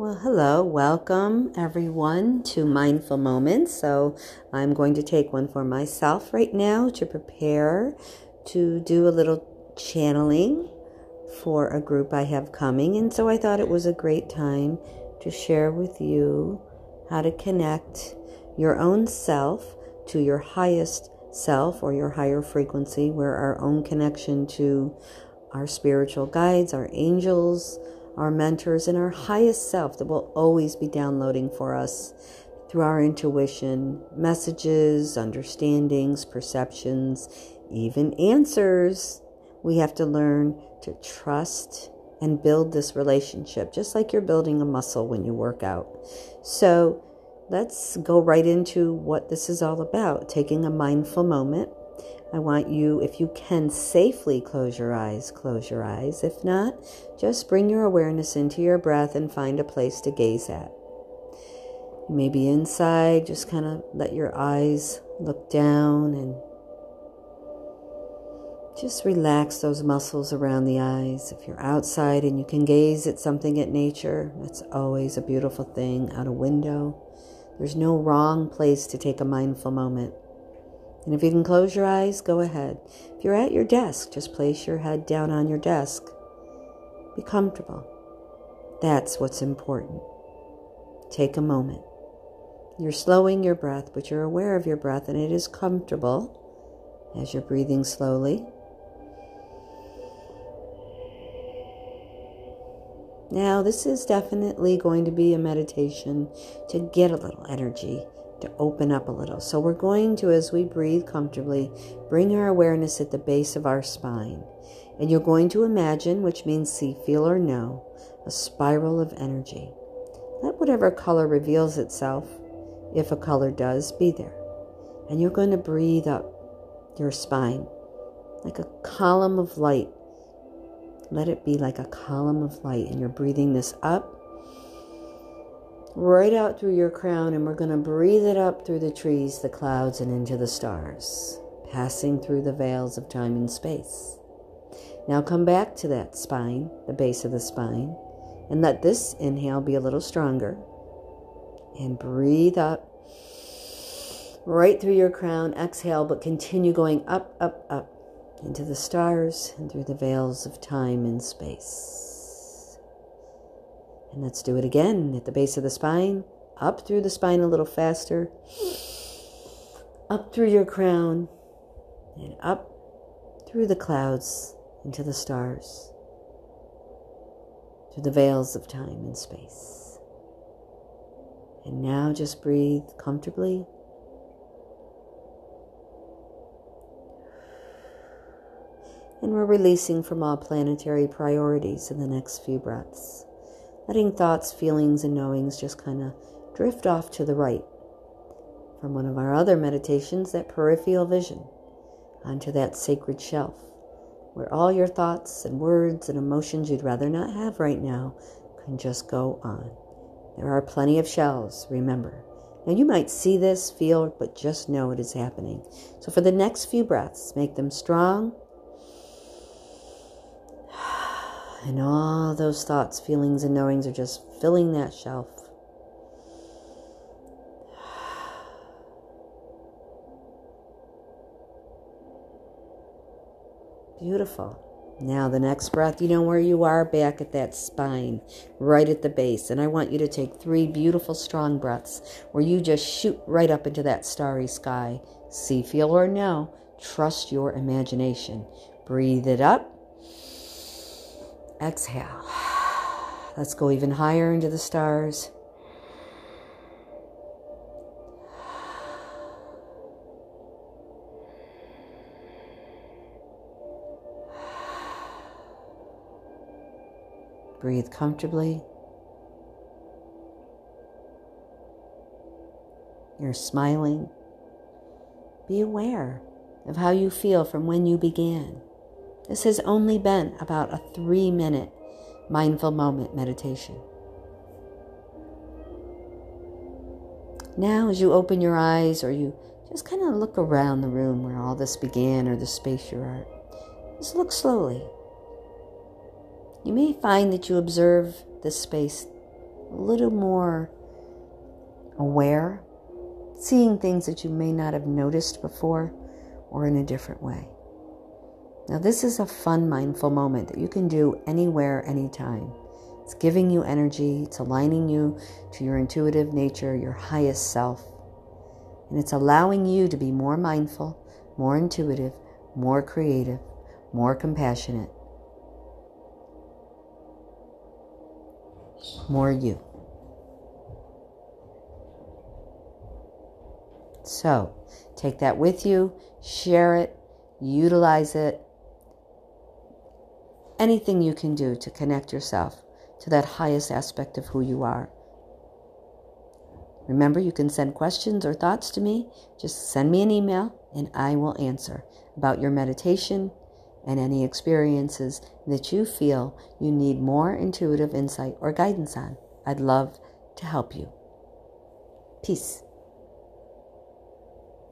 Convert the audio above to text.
Well, hello, welcome everyone to Mindful Moments. So, I'm going to take one for myself right now to prepare to do a little channeling for a group I have coming. And so, I thought it was a great time to share with you how to connect your own self to your highest self or your higher frequency, where our own connection to our spiritual guides, our angels, our mentors, and our highest self that will always be downloading for us through our intuition, messages, understandings, perceptions, even answers. We have to learn to trust and build this relationship, just like you're building a muscle when you work out. So let's go right into what this is all about taking a mindful moment I want you, if you can safely close your eyes, close your eyes. If not, just bring your awareness into your breath and find a place to gaze at. You may be inside, just kind of let your eyes look down and just relax those muscles around the eyes. If you're outside and you can gaze at something at nature, that's always a beautiful thing out a window. There's no wrong place to take a mindful moment. And if you can close your eyes, go ahead. If you're at your desk, just place your head down on your desk. Be comfortable. That's what's important. Take a moment. You're slowing your breath, but you're aware of your breath, and it is comfortable as you're breathing slowly. Now, this is definitely going to be a meditation to get a little energy to open up a little. So we're going to, as we breathe comfortably, bring our awareness at the base of our spine. And you're going to imagine, which means see, feel, or know, a spiral of energy. Let whatever color reveals itself, if a color does, be there. And you're going to breathe up your spine like a column of light. Let it be like a column of light. And you're breathing this up right out through your crown, and we're going to breathe it up through the trees, the clouds, and into the stars, passing through the veils of time and space. Now come back to that spine, the base of the spine, and let this inhale be a little stronger. And breathe up right through your crown. Exhale, but continue going up, up, up into the stars and through the veils of time and space. And let's do it again. At the base of the spine, up through the spine a little faster, up through your crown, and up through the clouds into the stars, through the veils of time and space. And now just breathe comfortably. And we're releasing from all planetary priorities in the next few breaths letting thoughts, feelings, and knowings just kind of drift off to the right. From one of our other meditations, that peripheral vision, onto that sacred shelf, where all your thoughts and words and emotions you'd rather not have right now can just go on. There are plenty of shelves, remember. Now, you might see this, feel, but just know it is happening. So, for the next few breaths, make them strong And all those thoughts, feelings, and knowings are just filling that shelf. Beautiful. Now, the next breath, you know where you are back at that spine, right at the base. And I want you to take three beautiful, strong breaths where you just shoot right up into that starry sky. See, feel, or know. Trust your imagination. Breathe it up Exhale. Let's go even higher into the stars. Breathe comfortably. You're smiling. Be aware of how you feel from when you began. This has only been about a three minute mindful moment meditation. Now, as you open your eyes or you just kind of look around the room where all this began or the space you're at, just look slowly. You may find that you observe this space a little more aware, seeing things that you may not have noticed before or in a different way. Now, this is a fun, mindful moment that you can do anywhere, anytime. It's giving you energy, it's aligning you to your intuitive nature, your highest self. And it's allowing you to be more mindful, more intuitive, more creative, more compassionate, more you. So take that with you, share it, utilize it. Anything you can do to connect yourself to that highest aspect of who you are. Remember, you can send questions or thoughts to me. Just send me an email and I will answer about your meditation and any experiences that you feel you need more intuitive insight or guidance on. I'd love to help you. Peace.